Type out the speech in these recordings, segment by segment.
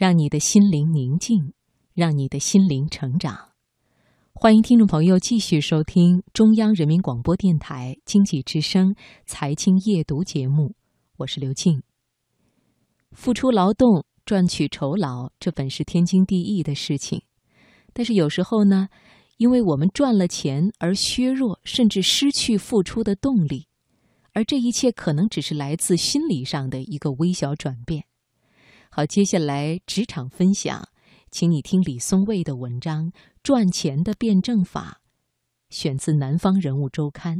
让你的心灵宁静，让你的心灵成长。欢迎听众朋友继续收听中央人民广播电台经济之声财经夜读节目，我是刘静。付出劳动赚取酬劳，这本是天经地义的事情，但是有时候呢，因为我们赚了钱而削弱甚至失去付出的动力，而这一切可能只是来自心理上的一个微小转变。好，接下来职场分享，请你听李松蔚的文章《赚钱的辩证法》，选自《南方人物周刊》。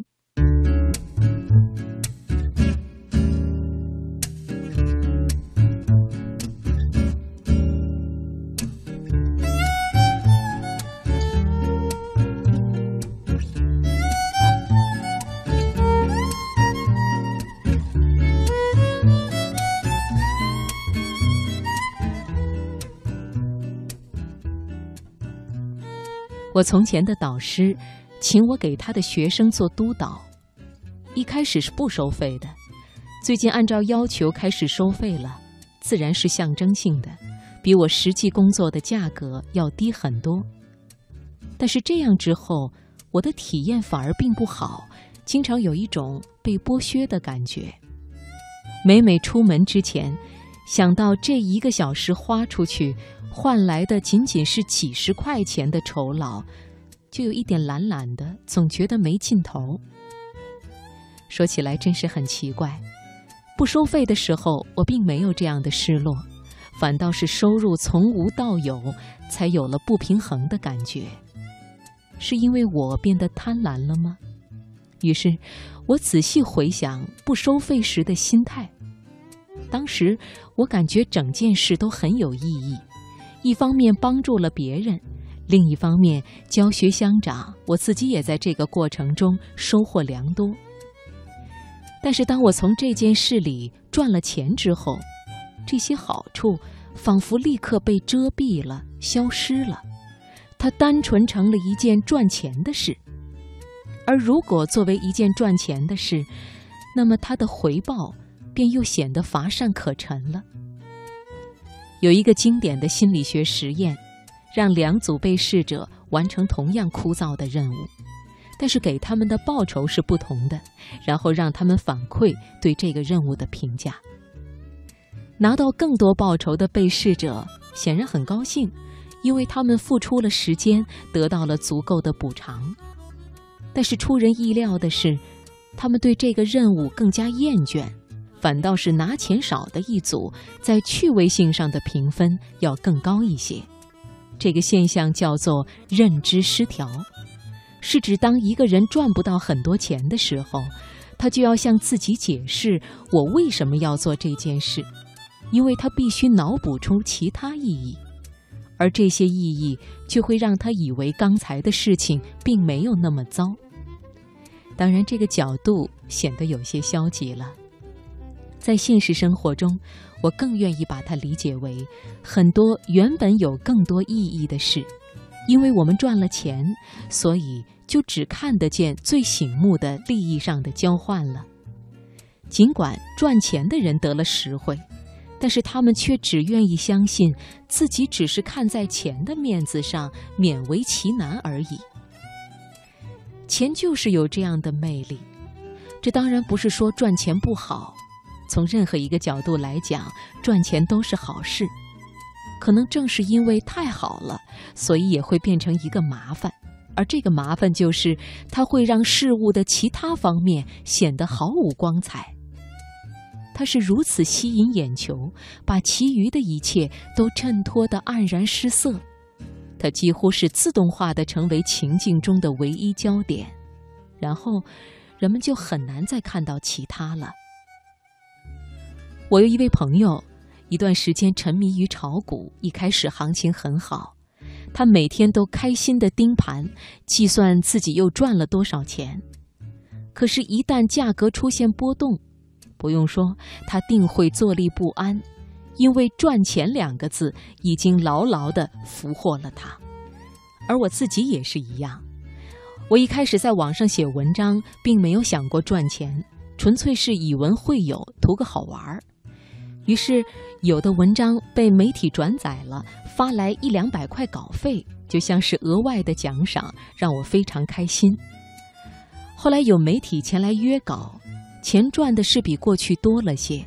我从前的导师，请我给他的学生做督导，一开始是不收费的，最近按照要求开始收费了，自然是象征性的，比我实际工作的价格要低很多。但是这样之后，我的体验反而并不好，经常有一种被剥削的感觉。每每出门之前，想到这一个小时花出去。换来的仅仅是几十块钱的酬劳，就有一点懒懒的，总觉得没劲头。说起来真是很奇怪，不收费的时候我并没有这样的失落，反倒是收入从无到有，才有了不平衡的感觉。是因为我变得贪婪了吗？于是，我仔细回想不收费时的心态。当时我感觉整件事都很有意义。一方面帮助了别人，另一方面教学相长，我自己也在这个过程中收获良多。但是当我从这件事里赚了钱之后，这些好处仿佛立刻被遮蔽了、消失了，它单纯成了一件赚钱的事。而如果作为一件赚钱的事，那么它的回报便又显得乏善可陈了。有一个经典的心理学实验，让两组被试者完成同样枯燥的任务，但是给他们的报酬是不同的，然后让他们反馈对这个任务的评价。拿到更多报酬的被试者显然很高兴，因为他们付出了时间，得到了足够的补偿。但是出人意料的是，他们对这个任务更加厌倦。反倒是拿钱少的一组，在趣味性上的评分要更高一些。这个现象叫做认知失调，是指当一个人赚不到很多钱的时候，他就要向自己解释我为什么要做这件事，因为他必须脑补出其他意义，而这些意义就会让他以为刚才的事情并没有那么糟。当然，这个角度显得有些消极了。在现实生活中，我更愿意把它理解为很多原本有更多意义的事，因为我们赚了钱，所以就只看得见最醒目的利益上的交换了。尽管赚钱的人得了实惠，但是他们却只愿意相信自己只是看在钱的面子上勉为其难而已。钱就是有这样的魅力，这当然不是说赚钱不好。从任何一个角度来讲，赚钱都是好事。可能正是因为太好了，所以也会变成一个麻烦。而这个麻烦就是，它会让事物的其他方面显得毫无光彩。它是如此吸引眼球，把其余的一切都衬托得黯然失色。它几乎是自动化的成为情境中的唯一焦点，然后人们就很难再看到其他了。我有一位朋友，一段时间沉迷于炒股，一开始行情很好，他每天都开心的盯盘，计算自己又赚了多少钱。可是，一旦价格出现波动，不用说，他定会坐立不安，因为“赚钱”两个字已经牢牢地俘获了他。而我自己也是一样，我一开始在网上写文章，并没有想过赚钱，纯粹是以文会友，图个好玩儿。于是，有的文章被媒体转载了，发来一两百块稿费，就像是额外的奖赏，让我非常开心。后来有媒体前来约稿，钱赚的是比过去多了些，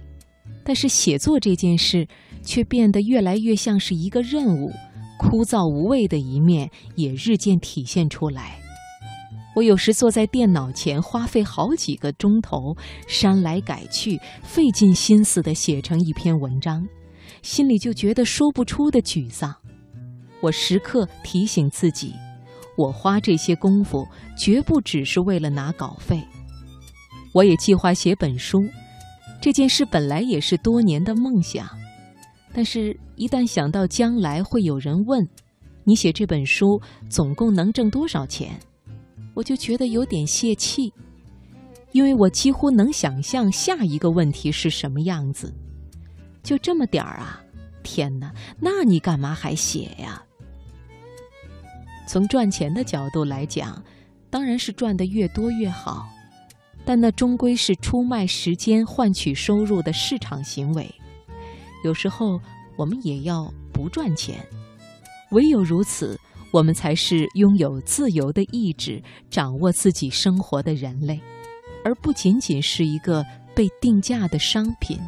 但是写作这件事却变得越来越像是一个任务，枯燥无味的一面也日渐体现出来。我有时坐在电脑前，花费好几个钟头，删来改去，费尽心思地写成一篇文章，心里就觉得说不出的沮丧。我时刻提醒自己，我花这些功夫绝不只是为了拿稿费。我也计划写本书，这件事本来也是多年的梦想，但是，一旦想到将来会有人问，你写这本书总共能挣多少钱？我就觉得有点泄气，因为我几乎能想象下一个问题是什么样子。就这么点儿啊！天哪，那你干嘛还写呀？从赚钱的角度来讲，当然是赚的越多越好，但那终归是出卖时间换取收入的市场行为。有时候我们也要不赚钱，唯有如此。我们才是拥有自由的意志、掌握自己生活的人类，而不仅仅是一个被定价的商品。